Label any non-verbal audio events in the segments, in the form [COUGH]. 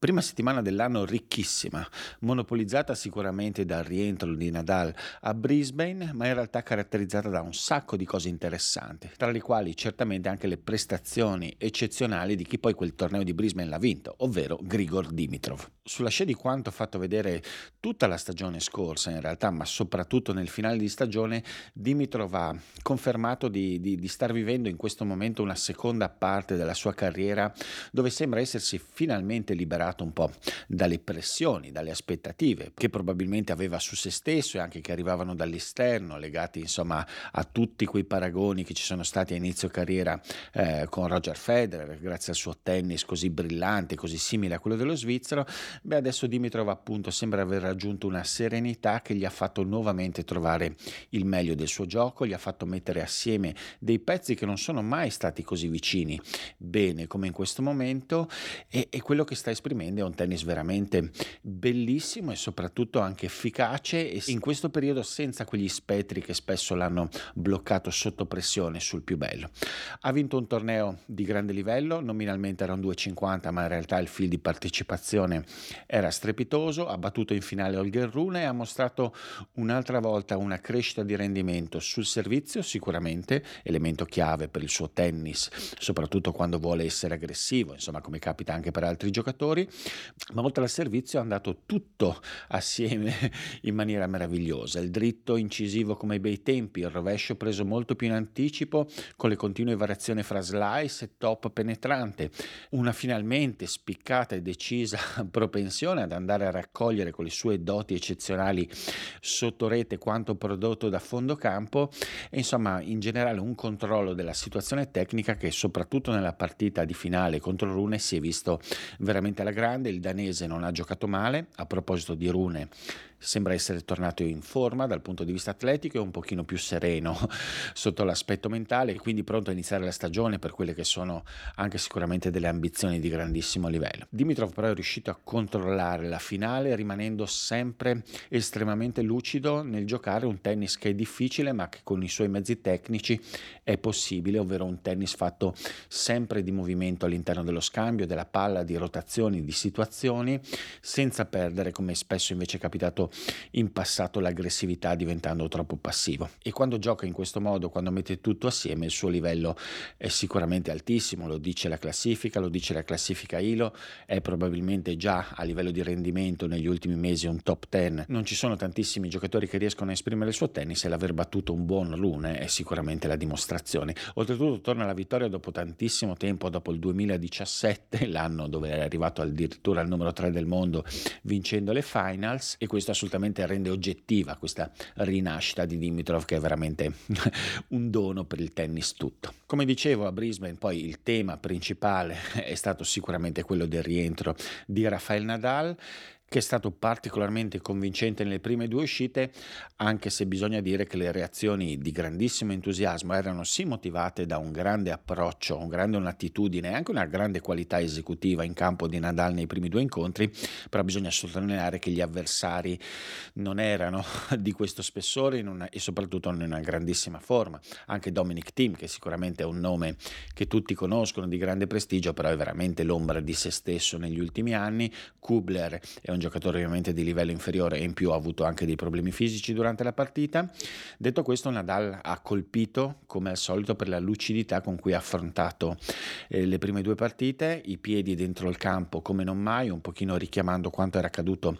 Prima settimana dell'anno ricchissima, monopolizzata sicuramente dal rientro di Nadal a Brisbane, ma in realtà caratterizzata da un sacco di cose interessanti, tra le quali certamente anche le prestazioni eccezionali di chi poi quel torneo di Brisbane l'ha vinto, ovvero Grigor Dimitrov. Sulla scia di quanto fatto vedere tutta la stagione scorsa in realtà, ma soprattutto nel finale di stagione, Dimitrov ha confermato di, di, di star vivendo in questo momento una seconda parte della sua carriera dove sembra essersi finalmente liberato liberato un po' dalle pressioni, dalle aspettative che probabilmente aveva su se stesso e anche che arrivavano dall'esterno, legati insomma a tutti quei paragoni che ci sono stati a inizio carriera eh, con Roger Federer, grazie al suo tennis così brillante, così simile a quello dello svizzero. Beh, adesso Dimitrov appunto sembra aver raggiunto una serenità che gli ha fatto nuovamente trovare il meglio del suo gioco, gli ha fatto mettere assieme dei pezzi che non sono mai stati così vicini, bene come in questo momento e, e quello che sta esprimendo esprimendo è un tennis veramente bellissimo e soprattutto anche efficace. E in questo periodo senza quegli spettri che spesso l'hanno bloccato sotto pressione sul più bello. Ha vinto un torneo di grande livello, nominalmente era un 2,50 ma in realtà il fil di partecipazione era strepitoso, ha battuto in finale Holger Rune e ha mostrato un'altra volta una crescita di rendimento sul servizio sicuramente, elemento chiave per il suo tennis, soprattutto quando vuole essere aggressivo, insomma come capita anche per altri giocatori ma oltre al servizio è andato tutto [LAUGHS] assieme in maniera meravigliosa. Il dritto incisivo come ai bei tempi, il rovescio preso molto più in anticipo con le continue variazioni fra slice e top penetrante, una finalmente spiccata e decisa [LAUGHS] propensione ad andare a raccogliere con le sue doti eccezionali sotto rete quanto prodotto da fondo campo e insomma in generale un controllo della situazione tecnica che soprattutto nella partita di finale contro Rune si è visto veramente alla grande, il danese non ha giocato male, a proposito di Rune sembra essere tornato in forma dal punto di vista atletico e un pochino più sereno [LAUGHS] sotto l'aspetto mentale e quindi pronto a iniziare la stagione per quelle che sono anche sicuramente delle ambizioni di grandissimo livello. Dimitrov però è riuscito a controllare la finale rimanendo sempre estremamente lucido nel giocare un tennis che è difficile ma che con i suoi mezzi tecnici è possibile, ovvero un tennis fatto sempre di movimento all'interno dello scambio, della palla, di rotazioni, di situazioni, senza perdere, come spesso invece è capitato in passato, l'aggressività diventando troppo passivo. E quando gioca in questo modo, quando mette tutto assieme, il suo livello è sicuramente altissimo, lo dice la classifica, lo dice la classifica ILO, è probabilmente già a livello di rendimento negli ultimi mesi un top 10. Non ci sono tantissimi giocatori che riescono a esprimere il suo tennis e l'aver battuto un buon Lune è sicuramente la dimostrazione. Oltretutto torna alla vittoria dopo tantissimo tempo, dopo il 2017, l'anno dove è arrivato addirittura al numero 3 del mondo vincendo le finals e questo assolutamente rende oggettiva questa rinascita di Dimitrov che è veramente [LAUGHS] un dono per il tennis tutto. Come dicevo a Brisbane poi il tema principale è stato sicuramente quello del rientro di Rafael Nadal che è stato particolarmente convincente nelle prime due uscite, anche se bisogna dire che le reazioni di grandissimo entusiasmo erano sì motivate da un grande approccio, un grande un'attitudine e anche una grande qualità esecutiva in campo di Nadal nei primi due incontri, però bisogna sottolineare che gli avversari non erano [LAUGHS] di questo spessore una, e soprattutto in una grandissima forma. Anche Dominic Thiem, che sicuramente è un nome che tutti conoscono di grande prestigio, però è veramente l'ombra di se stesso negli ultimi anni, Kubler è un un giocatore ovviamente di livello inferiore e in più ha avuto anche dei problemi fisici durante la partita. Detto questo, Nadal ha colpito come al solito per la lucidità con cui ha affrontato eh, le prime due partite, i piedi dentro il campo come non mai, un pochino richiamando quanto era accaduto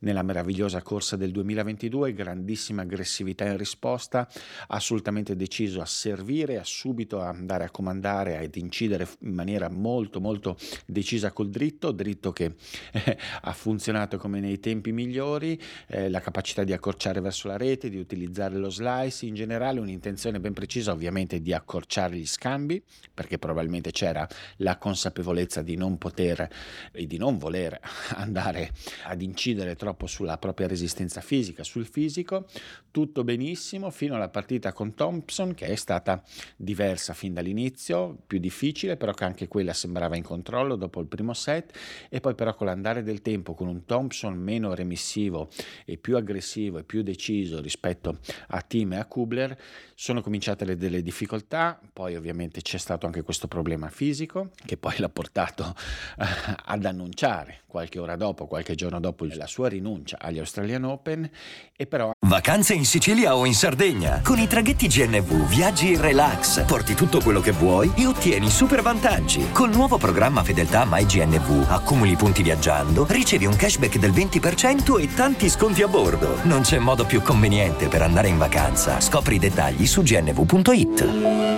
nella meravigliosa corsa del 2022, grandissima aggressività in risposta, assolutamente deciso a servire, a subito andare a comandare ed incidere in maniera molto molto decisa col dritto, dritto che eh, [LAUGHS] ha funzionato funzionato come nei tempi migliori, eh, la capacità di accorciare verso la rete, di utilizzare lo slice, in generale un'intenzione ben precisa ovviamente di accorciare gli scambi, perché probabilmente c'era la consapevolezza di non poter e di non voler [LAUGHS] andare ad incidere troppo sulla propria resistenza fisica, sul fisico, tutto benissimo fino alla partita con Thompson che è stata diversa fin dall'inizio, più difficile, però che anche quella sembrava in controllo dopo il primo set. E poi però con l'andare del tempo con un Thompson meno remissivo e più aggressivo e più deciso rispetto a Tim e a Kubler. Sono cominciate le, delle difficoltà, poi ovviamente c'è stato anche questo problema fisico che poi l'ha portato [LAUGHS] ad annunciare qualche ora dopo, qualche giorno dopo la sua rinuncia agli Australian Open. E però Vacanze in Sicilia o in Sardegna. Con i traghetti GNV viaggi in relax, porti tutto quello che vuoi e ottieni super vantaggi. Col nuovo programma Fedeltà MyGNV accumuli punti viaggiando, ricevi un cashback del 20% e tanti sconti a bordo. Non c'è modo più conveniente per andare in vacanza. Scopri i dettagli su gnv.it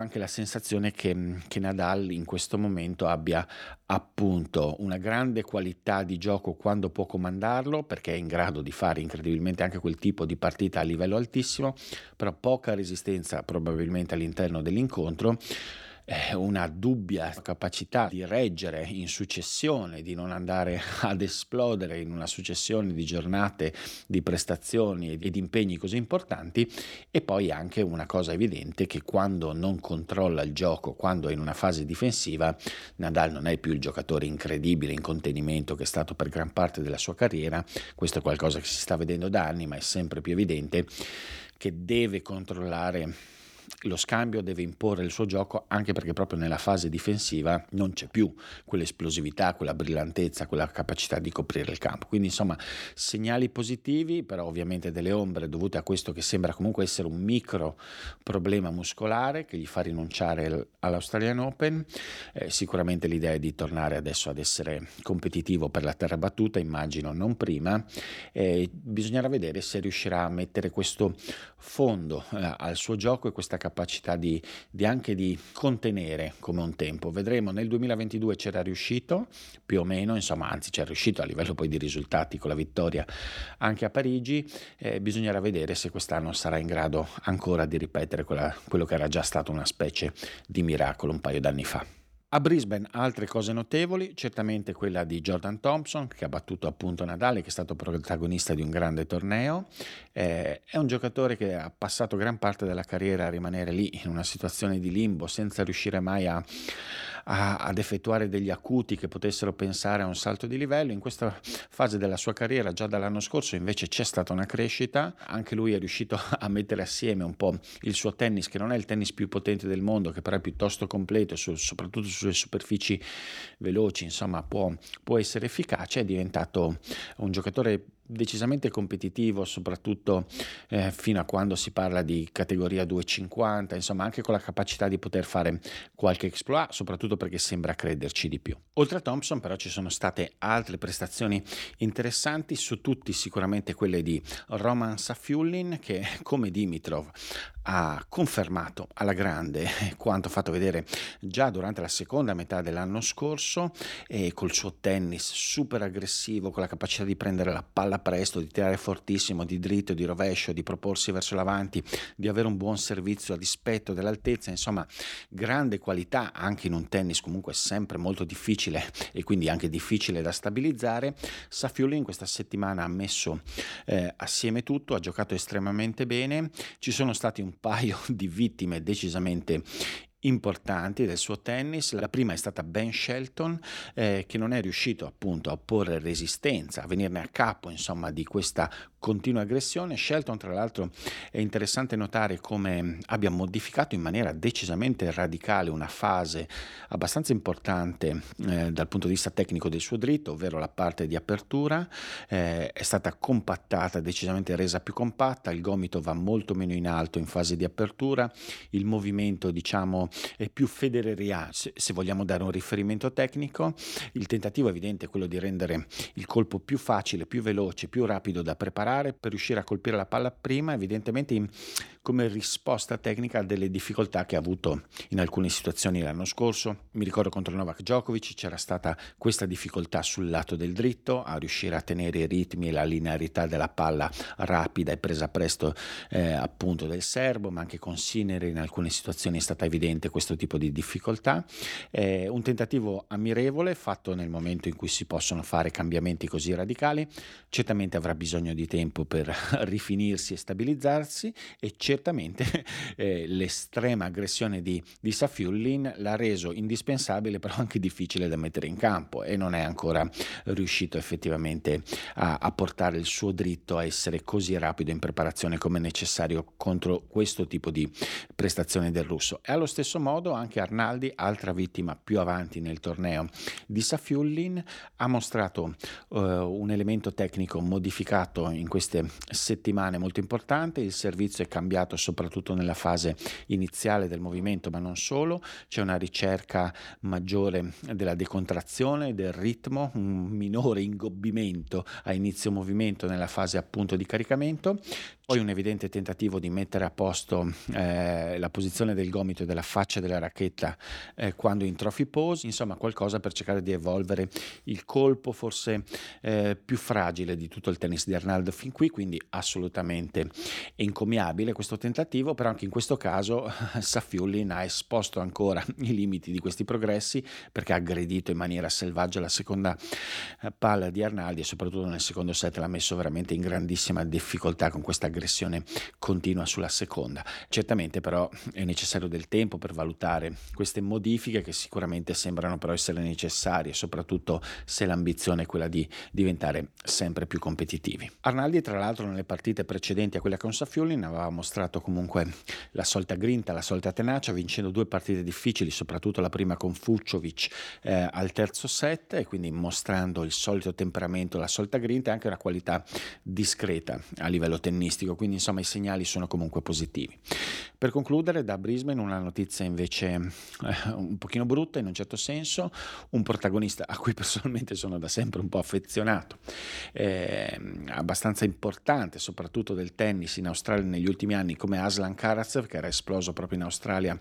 anche la sensazione che, che, Nadal in questo momento abbia appunto una grande qualità di gioco quando può comandarlo, perché è in grado di fare incredibilmente anche quel tipo di partita a livello altissimo, però poca resistenza probabilmente all'interno dell'incontro una dubbia capacità di reggere in successione, di non andare [LAUGHS] ad esplodere in una successione di giornate, di prestazioni e di impegni così importanti. E poi anche una cosa evidente che quando non controlla il gioco, quando è in una fase difensiva, Nadal non è più il giocatore incredibile in contenimento che è stato per gran parte della sua carriera, questo è qualcosa che si sta vedendo da anni ma è sempre più evidente che deve controllare lo scambio deve imporre il suo gioco anche perché proprio nella fase difensiva non c'è più quell'esplosività, quella brillantezza, quella capacità di coprire il campo. Quindi insomma segnali positivi, però ovviamente delle ombre dovute a questo che sembra comunque essere un micro problema muscolare che gli fa rinunciare all'Australian Open. Eh, sicuramente l'idea è di tornare adesso ad essere competitivo per la terra battuta, immagino non prima. Eh, bisognerà vedere se riuscirà a mettere questo fondo eh, al suo gioco e questa capacità di, di, anche di contenere come un tempo. Vedremo nel 2022 c'era riuscito più o meno, insomma, anzi c'è riuscito a livello poi di risultati con la vittoria anche a Parigi. Eh, bisognerà vedere se quest'anno sarà in grado ancora di ripetere quella, quello che era già stato una specie di miracolo un paio d'anni fa. A Brisbane altre cose notevoli, certamente quella di Jordan Thompson che ha battuto appunto Nadal che è stato protagonista di un grande torneo, eh, è un giocatore che ha passato gran parte della carriera a rimanere lì in una situazione di limbo senza riuscire mai a, a, ad effettuare degli acuti che potessero pensare a un salto di livello. In questa fase della sua carriera, già dall'anno scorso, invece c'è stata una crescita, anche lui è riuscito a mettere assieme un po' il suo tennis, che non è il tennis più potente del mondo, che però è piuttosto completo, su, soprattutto su sulle superfici veloci, insomma può, può essere efficace, è diventato un giocatore decisamente competitivo, soprattutto eh, fino a quando si parla di categoria 250, insomma anche con la capacità di poter fare qualche exploit, soprattutto perché sembra crederci di più. Oltre a Thompson però ci sono state altre prestazioni interessanti, su tutti sicuramente quelle di Roman Safiullin che come Dimitrov ha confermato alla grande [LAUGHS] quanto fatto vedere già durante la seconda metà dell'anno scorso e col suo tennis super aggressivo, con la capacità di prendere la palla presto, di tirare fortissimo, di dritto, di rovescio, di proporsi verso l'avanti, di avere un buon servizio a dispetto dell'altezza, insomma grande qualità anche in un tennis comunque sempre molto difficile [LAUGHS] e quindi anche difficile da stabilizzare. Safiulli in questa settimana ha messo eh, assieme tutto, ha giocato estremamente bene, ci sono stati un paio [LAUGHS] di vittime decisamente importanti del suo tennis. La prima è stata Ben Shelton, eh, che non è riuscito appunto a porre resistenza, a venirne a capo insomma di questa continua aggressione. Shelton, tra l'altro, è interessante notare come abbia modificato in maniera decisamente radicale una fase abbastanza importante eh, dal punto di vista tecnico del suo dritto, ovvero la parte di apertura. Eh, è stata compattata, decisamente resa più compatta, il gomito va molto meno in alto in fase di apertura, il movimento, diciamo, è più federeriano, se, se vogliamo dare un riferimento tecnico. Il tentativo evidente è quello di rendere il colpo più facile, più veloce, più rapido da preparare preparare per riuscire a colpire la palla prima, evidentemente come risposta tecnica a delle difficoltà che ha avuto in alcune situazioni l'anno scorso. Mi ricordo contro Novak Djokovic c'era stata questa difficoltà sul lato del dritto a riuscire a tenere i ritmi e la linearità della palla rapida e presa presto eh, appunto del serbo, ma anche con Sinner in alcune situazioni è stata evidente questo tipo di difficoltà. Eh, un tentativo ammirevole fatto nel momento in cui si possono fare cambiamenti così radicali, certamente avrà bisogno di tempo per [LAUGHS] rifinirsi e stabilizzarsi e certamente [LAUGHS] eh, l'estrema aggressione di, di Safiullin l'ha reso indispensabile però anche difficile da mettere in campo e non è ancora riuscito effettivamente a, a portare il suo dritto a essere così rapido in preparazione come necessario contro questo tipo di prestazioni del russo. E allo stesso modo anche Arnaldi, altra vittima più avanti nel torneo di Safiullin, ha mostrato uh, un elemento tecnico modificato in queste settimane molto importante, il servizio è cambiato soprattutto nella fase iniziale del movimento, ma non solo, c'è una ricerca maggiore della decontrazione, del ritmo, un minore ingobbimento a inizio movimento nella fase appunto di caricamento, poi un evidente tentativo di mettere a posto eh, la posizione del gomito e della faccia della racchetta eh, quando in trophy pose, insomma qualcosa per cercare di evolvere il colpo forse eh, più fragile di tutto il tennis di Arnaldo fin qui, quindi assolutamente encomiabile questo tentativo, però anche in questo caso [LAUGHS] Safiullin ha esposto ancora i limiti di questi progressi perché ha aggredito in maniera selvaggia la seconda eh, palla di Arnaldi e soprattutto nel secondo set l'ha messo veramente in grandissima difficoltà con questa aggressione aggressione continua sulla seconda. Certamente però è necessario del tempo per valutare queste modifiche che sicuramente sembrano però essere necessarie, soprattutto se l'ambizione è quella di diventare sempre più competitivi. Arnaldi tra l'altro nelle partite precedenti a quella con Safiullin aveva mostrato comunque la solita grinta, la solita tenacia, vincendo due partite difficili, soprattutto la prima con Fuciovic eh, al terzo set e quindi mostrando il solito temperamento, la solita grinta e anche una qualità discreta a livello tennistico Atlantico, quindi insomma i segnali sono comunque positivi. Per concludere, da Brisbane una notizia invece eh, un pochino brutta in un certo senso, un protagonista a cui personalmente sono da sempre un po' affezionato, eh, abbastanza importante soprattutto del tennis in Australia negli ultimi anni come Aslan Karatsev che era esploso proprio in Australia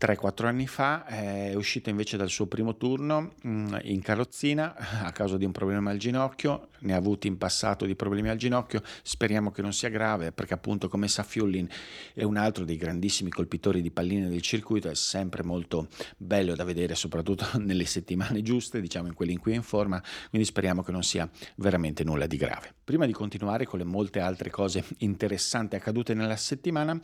3-4 anni fa è uscito invece dal suo primo turno mm, in carrozzina [LAUGHS] a causa di un problema al ginocchio, ne ha avuti in passato di problemi al ginocchio, speriamo che non sia grave perché appunto come Safiullin è un altro dei grandissimi colpitori di palline del circuito, è sempre molto bello da vedere soprattutto [LAUGHS] nelle settimane giuste, diciamo in quelle in cui è in forma, quindi speriamo che non sia veramente nulla di grave. Prima di continuare con le molte altre cose interessanti accadute nella settimana,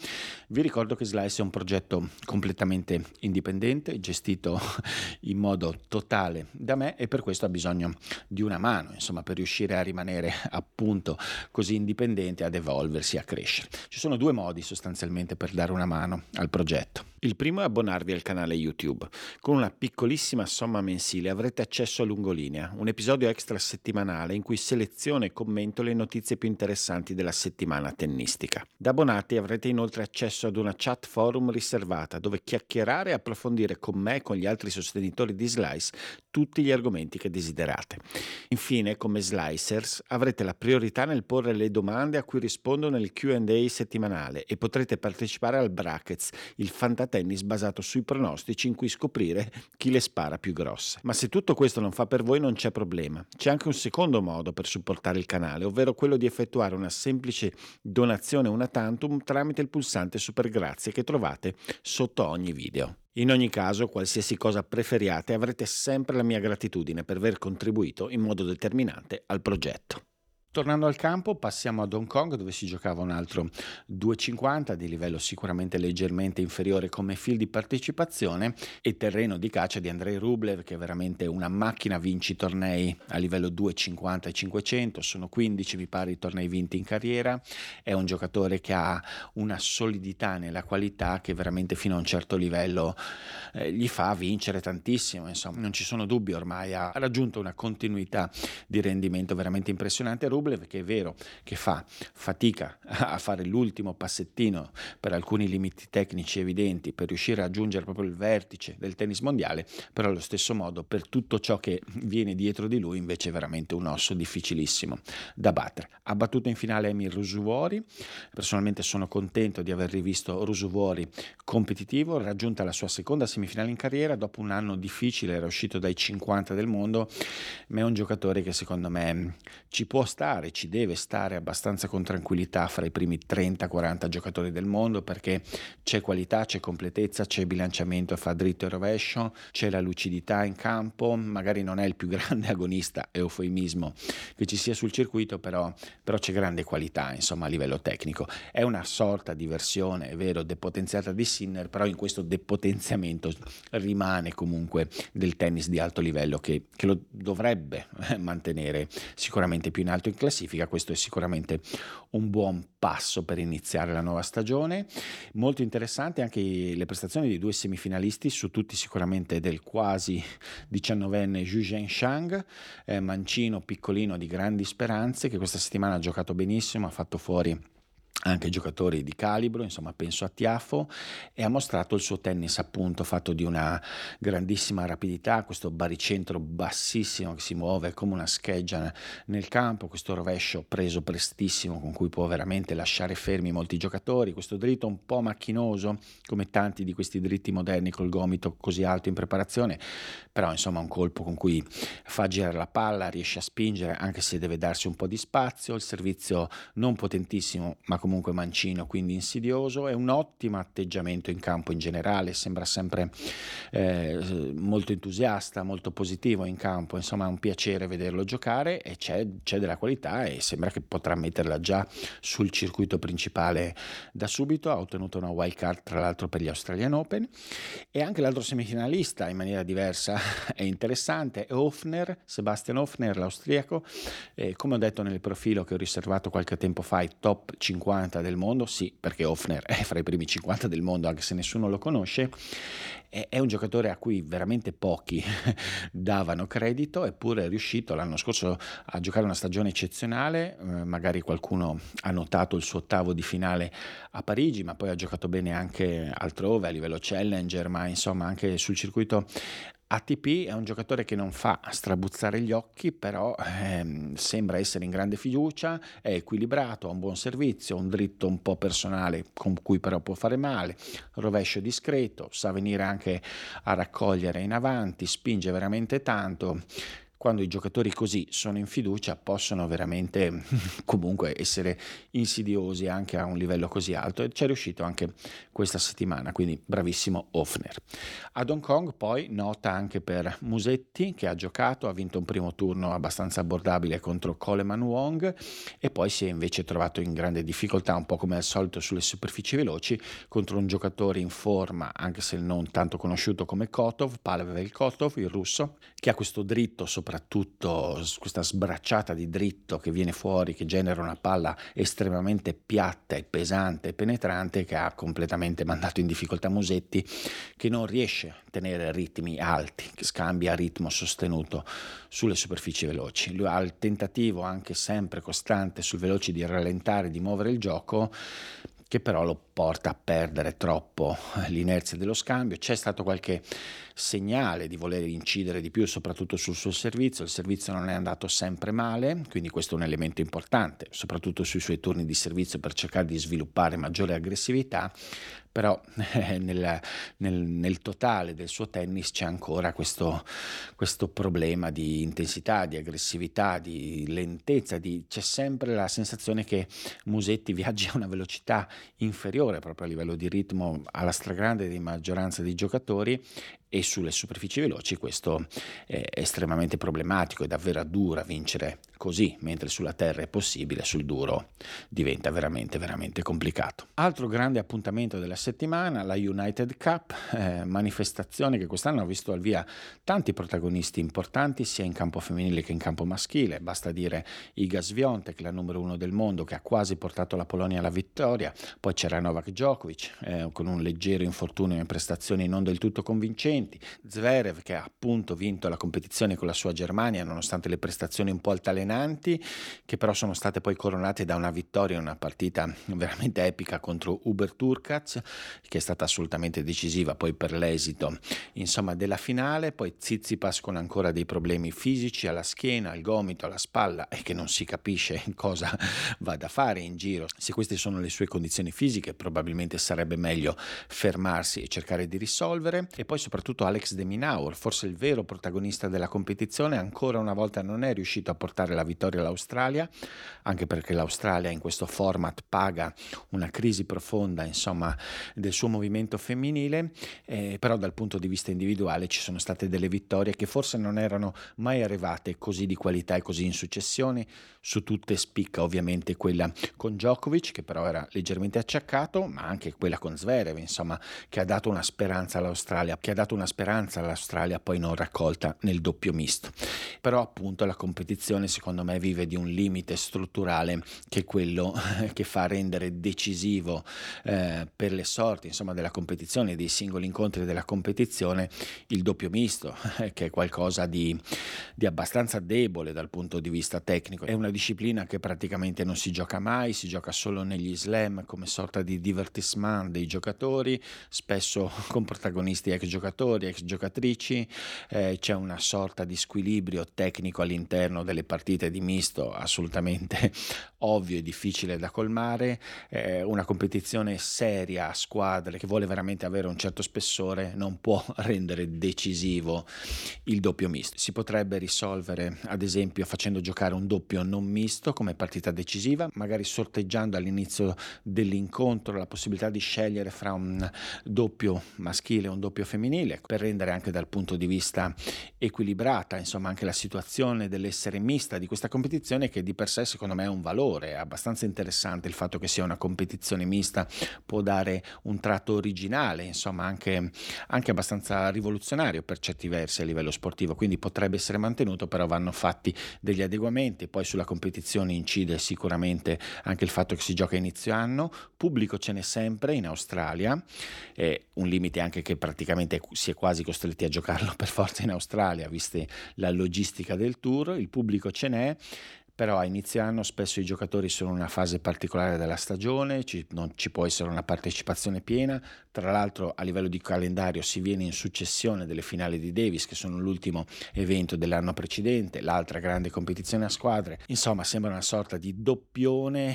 vi ricordo che Slice è un progetto completamente completamente indipendente, gestito [LAUGHS] in modo totale da me e per questo ha bisogno di una mano, insomma, per riuscire a rimanere [LAUGHS] appunto così indipendente, ad evolversi, a crescere. Ci sono due modi sostanzialmente per dare una mano al progetto. Il primo è abbonarvi al canale YouTube. Con una piccolissima somma mensile avrete accesso a Lungolinea, un episodio extra settimanale in cui seleziono e commento le notizie più interessanti della settimana tennistica. Da abbonati avrete inoltre accesso ad una chat forum riservata dove chiacchierare e approfondire con me e con gli altri sostenitori di Slice tutti gli argomenti che desiderate. Infine, come Slicers, avrete la priorità nel porre le domande a cui rispondo nel QA settimanale e potrete partecipare al Brackets, il fantastico tennis basato sui pronostici in cui scoprire chi le spara più grosse. Ma se tutto questo non fa per voi non c'è problema. C'è anche un secondo modo per supportare il canale, ovvero quello di effettuare una semplice donazione una tantum tramite il pulsante super grazie che trovate sotto ogni video. In ogni caso, qualsiasi cosa preferiate, avrete sempre la mia gratitudine per aver contribuito in modo determinante al progetto. Tornando al campo, passiamo ad Hong Kong dove si giocava un altro 2,50 di livello sicuramente leggermente inferiore come fil di partecipazione e terreno di caccia di Andrei Rublev che è veramente una macchina vinci tornei a livello 2,50 e 500, sono 15 mi pare i tornei vinti in carriera, è un giocatore che ha una solidità nella qualità che veramente fino a un certo livello eh, gli fa vincere tantissimo, insomma, non ci sono dubbi ormai, ha raggiunto una continuità di rendimento veramente impressionante. Rublev che è vero che fa fatica a fare l'ultimo passettino per alcuni limiti tecnici evidenti per riuscire a raggiungere proprio il vertice del tennis mondiale, però allo stesso modo per tutto ciò che viene dietro di lui invece è veramente un osso difficilissimo da battere. Ha battuto in finale Emil Rusuvori, personalmente sono contento di aver rivisto Rusuvori competitivo, raggiunta la sua seconda semifinale in carriera dopo un anno difficile, era uscito dai 50 del mondo, ma è un giocatore che secondo me ci può stare, ci deve stare abbastanza con tranquillità fra i primi 30-40 giocatori del mondo perché c'è qualità, c'è completezza, c'è bilanciamento, fa dritto e rovescio, c'è la lucidità in campo, magari non è il più [LAUGHS] grande agonista, eufemismo che ci sia sul circuito, però, però c'è grande qualità insomma a livello tecnico. È una sorta di versione, è vero, depotenziata di Sinner, però in questo depotenziamento rimane comunque del tennis di alto livello che, che lo dovrebbe [LAUGHS] mantenere sicuramente più in alto in classifica, questo è sicuramente un buon passo per iniziare la nuova stagione. Molto interessante anche le prestazioni di due semifinalisti, su tutti sicuramente del quasi 19enne Zhu Zhenshang, eh, mancino piccolino di grandi speranze, che questa settimana ha giocato benissimo, ha fatto fuori anche giocatori di calibro, insomma penso a Tiafo, e ha mostrato il suo tennis appunto fatto di una grandissima rapidità, questo baricentro bassissimo che si muove come una scheggia nel campo, questo rovescio preso prestissimo con cui può veramente lasciare fermi molti giocatori, questo dritto un po' macchinoso come tanti di questi dritti moderni col gomito così alto in preparazione, però insomma un colpo con cui fa girare la palla, riesce a spingere anche se deve darsi un po' di spazio, il servizio non potentissimo ma comunque comunque mancino, quindi insidioso, è un ottimo atteggiamento in campo in generale, sembra sempre eh, molto entusiasta, molto positivo in campo, insomma è un piacere vederlo giocare e c'è, c'è della qualità e sembra che potrà metterla già sul circuito principale da subito, ha ottenuto una wild card tra l'altro per gli Australian Open. E anche l'altro semifinalista in maniera diversa [LAUGHS] è interessante, è Hofner, Sebastian Hofner, l'austriaco, eh, come ho detto nel profilo che ho riservato qualche tempo fa, i top 50 50 del mondo, sì, perché Hofner è fra i primi 50 del mondo, anche se nessuno lo conosce, è un giocatore a cui veramente pochi [LAUGHS] davano credito, eppure è riuscito l'anno scorso a giocare una stagione eccezionale, eh, magari qualcuno ha notato il suo ottavo di finale a Parigi, ma poi ha giocato bene anche altrove a livello challenger, ma insomma anche sul circuito ATP è un giocatore che non fa strabuzzare gli occhi, però ehm, sembra essere in grande fiducia, è equilibrato, ha un buon servizio, un dritto un po' personale con cui però può fare male, rovescio discreto, sa venire anche a raccogliere in avanti, spinge veramente tanto quando i giocatori così sono in fiducia possono veramente [LAUGHS] comunque essere insidiosi anche a un livello così alto e ci è riuscito anche questa settimana, quindi bravissimo Hofner. Ad Hong Kong poi nota anche per Musetti che ha giocato, ha vinto un primo turno abbastanza abbordabile contro Coleman Wong e poi si è invece trovato in grande difficoltà un po' come al solito sulle superfici veloci contro un giocatore in forma anche se non tanto conosciuto come Kotov, Pavel Kotov, il russo, che ha questo dritto sopra soprattutto questa sbracciata di dritto che viene fuori, che genera una palla estremamente piatta e pesante e penetrante che ha completamente mandato in difficoltà Musetti che non riesce a tenere ritmi alti, che scambia ritmo sostenuto sulle superfici veloci. Lui ha il tentativo anche sempre costante sul veloce di rallentare, di muovere il gioco, che però lo porta a perdere troppo l'inerzia dello scambio. C'è stato qualche segnale di voler incidere di più, soprattutto sul suo servizio. Il servizio non è andato sempre male, quindi questo è un elemento importante, soprattutto sui suoi turni di servizio per cercare di sviluppare maggiore aggressività. Però eh, nel, nel, nel, totale del suo tennis c'è ancora questo, questo, problema di intensità, di aggressività, di lentezza, di, c'è sempre la sensazione che Musetti [LAUGHS] viaggi a una velocità inferiore proprio a livello di ritmo alla stragrande di maggioranza dei giocatori e sulle superfici veloci questo è estremamente problematico, è davvero dura vincere così, mentre sulla terra è possibile, sul duro diventa veramente veramente complicato. Altro grande appuntamento della settimana, la United Cup, eh, manifestazione che quest'anno ha visto al via tanti protagonisti importanti sia in campo femminile che in campo maschile, basta dire Iga Swiatek, la numero uno del mondo che ha quasi portato la Polonia alla vittoria, poi c'era Novak Djokovic eh, con un leggero infortunio in prestazioni non del tutto convincenti, Zverev che ha appunto vinto la competizione con la sua Germania nonostante le prestazioni un po' altalenanti che però sono state poi coronate da una vittoria in una partita veramente epica contro Uber Turkaz, che è stata assolutamente decisiva poi per l'esito insomma, della finale. Poi Zizipas con ancora dei problemi fisici alla schiena, al gomito, alla spalla e che non si capisce [LAUGHS] cosa vada a fare in giro. Se queste sono le sue condizioni fisiche, probabilmente sarebbe meglio fermarsi e cercare di risolvere. E poi soprattutto Alex De Minaur, forse il vero protagonista della competizione, ancora una volta non è riuscito a portare la vittoria all'Australia, anche perché l'Australia in questo format paga una crisi profonda insomma, del suo movimento femminile, eh, però dal punto di vista individuale ci sono state delle vittorie che forse non erano mai arrivate così di qualità e così in successione, su tutte spicca ovviamente quella con Djokovic che però era leggermente acciaccato, ma anche quella con Zverev, insomma, che ha dato una speranza all'Australia, che ha dato una speranza all'Australia poi non raccolta nel doppio misto. Però appunto la competizione secondo secondo me vive di un limite strutturale che è quello [LAUGHS] che fa rendere decisivo eh, per le sorti insomma, della competizione, dei singoli incontri della competizione, il doppio misto, [LAUGHS] che è qualcosa di, di abbastanza debole dal punto di vista tecnico. È una disciplina che praticamente non si gioca mai, si gioca solo negli slam come sorta di divertissement dei giocatori, spesso [LAUGHS] con protagonisti ex giocatori, ex giocatrici, eh, c'è una sorta di squilibrio tecnico all'interno delle partite di misto assolutamente [LAUGHS] ovvio e difficile da colmare, eh, una competizione seria a squadre che vuole veramente avere un certo spessore non può [LAUGHS] rendere decisivo il doppio misto. Si potrebbe risolvere ad esempio facendo giocare un doppio non misto come partita decisiva, magari sorteggiando all'inizio dell'incontro la possibilità di scegliere fra un doppio maschile e un doppio femminile per rendere anche dal punto di vista equilibrata insomma anche la situazione dell'essere mista di questa competizione che di per sé secondo me è un valore, è abbastanza interessante il fatto che sia una competizione mista, può dare un tratto originale, insomma anche, anche abbastanza rivoluzionario per certi versi a livello sportivo, quindi potrebbe essere mantenuto, però vanno fatti degli adeguamenti, poi sulla competizione incide sicuramente anche il fatto che si gioca a inizio anno, pubblico ce n'è sempre in Australia, è un limite anche che praticamente si è quasi costretti a giocarlo [LAUGHS] per forza in Australia, viste la logistica del tour, il pubblico ce n'è però a inizio anno spesso i giocatori sono in una fase particolare della stagione, ci, non ci può essere una partecipazione piena, tra l'altro a livello di calendario si viene in successione delle finali di Davis che sono l'ultimo evento dell'anno precedente, l'altra grande competizione a squadre, insomma sembra una sorta di doppione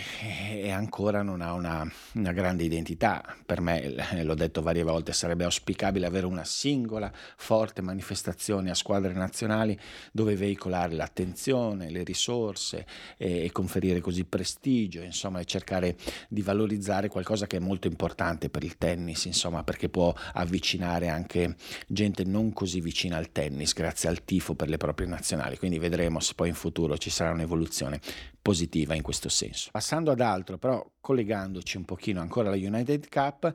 e ancora non ha una, una grande identità, per me l'ho detto varie volte sarebbe auspicabile avere una singola forte manifestazione a squadre nazionali dove veicolare l'attenzione, le risorse, risorse e, e conferire così prestigio, insomma, e cercare di valorizzare qualcosa che è molto importante per il tennis, insomma, perché può avvicinare anche gente non così vicina al tennis grazie al tifo per le proprie nazionali. Quindi vedremo se poi in futuro ci sarà un'evoluzione positiva in questo senso. Passando ad altro, però collegandoci un pochino ancora alla United Cup,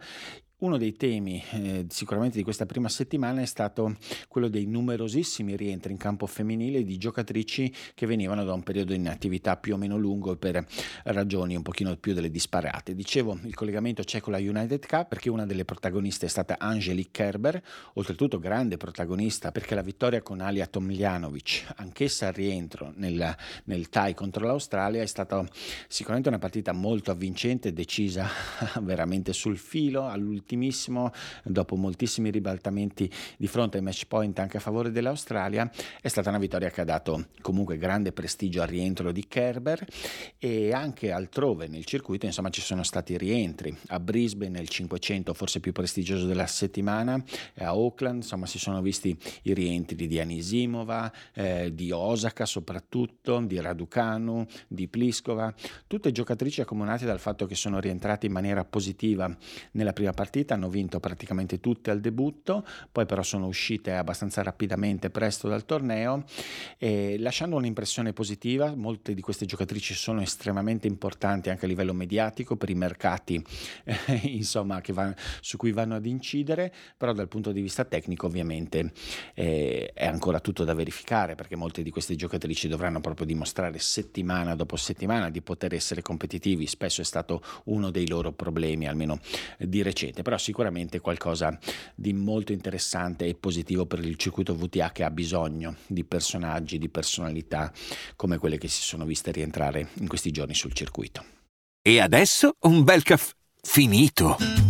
uno dei temi eh, sicuramente di questa prima settimana è stato quello dei numerosissimi rientri in campo femminile di giocatrici che venivano da un periodo di inattività più o meno lungo per ragioni un pochino più delle disparate. Dicevo, il collegamento c'è con la United Cup perché una delle protagoniste è stata Angelique Kerber, oltretutto grande protagonista perché la vittoria con Alia Tomljanovic, anch'essa al rientro nel, nel tie contro l'Australia, è stata sicuramente una partita molto avvincente, decisa [LAUGHS] veramente sul filo all'ultimo ultimissimo, dopo moltissimi ribaltamenti di fronte ai match point anche a favore dell'Australia, è stata una vittoria che ha dato comunque grande prestigio al rientro di Kerber e anche altrove nel circuito, insomma ci sono stati rientri. A Brisbane nel 500 forse più prestigioso della settimana, a Auckland insomma si sono visti i rientri di Anisimova, eh, di Osaka soprattutto, di Raducanu, di Pliskova, tutte giocatrici accomunate dal fatto che sono rientrate in maniera positiva nella prima partita partite, hanno vinto praticamente tutte al debutto, poi però sono uscite abbastanza rapidamente presto dal torneo, eh, lasciando un'impressione positiva. Molte di queste giocatrici sono estremamente importanti anche a livello mediatico per i mercati eh, [LAUGHS] insomma, va, su cui vanno ad incidere, però dal punto di vista tecnico ovviamente eh, è ancora tutto da verificare perché molte di queste giocatrici dovranno proprio dimostrare settimana dopo settimana di poter essere competitivi, spesso è stato uno dei loro problemi, almeno di recente, però sicuramente qualcosa di molto interessante e positivo per il circuito VTA che ha bisogno di personaggi, di personalità come quelle che si sono viste rientrare in questi giorni sul circuito. E adesso un bel caffè finito.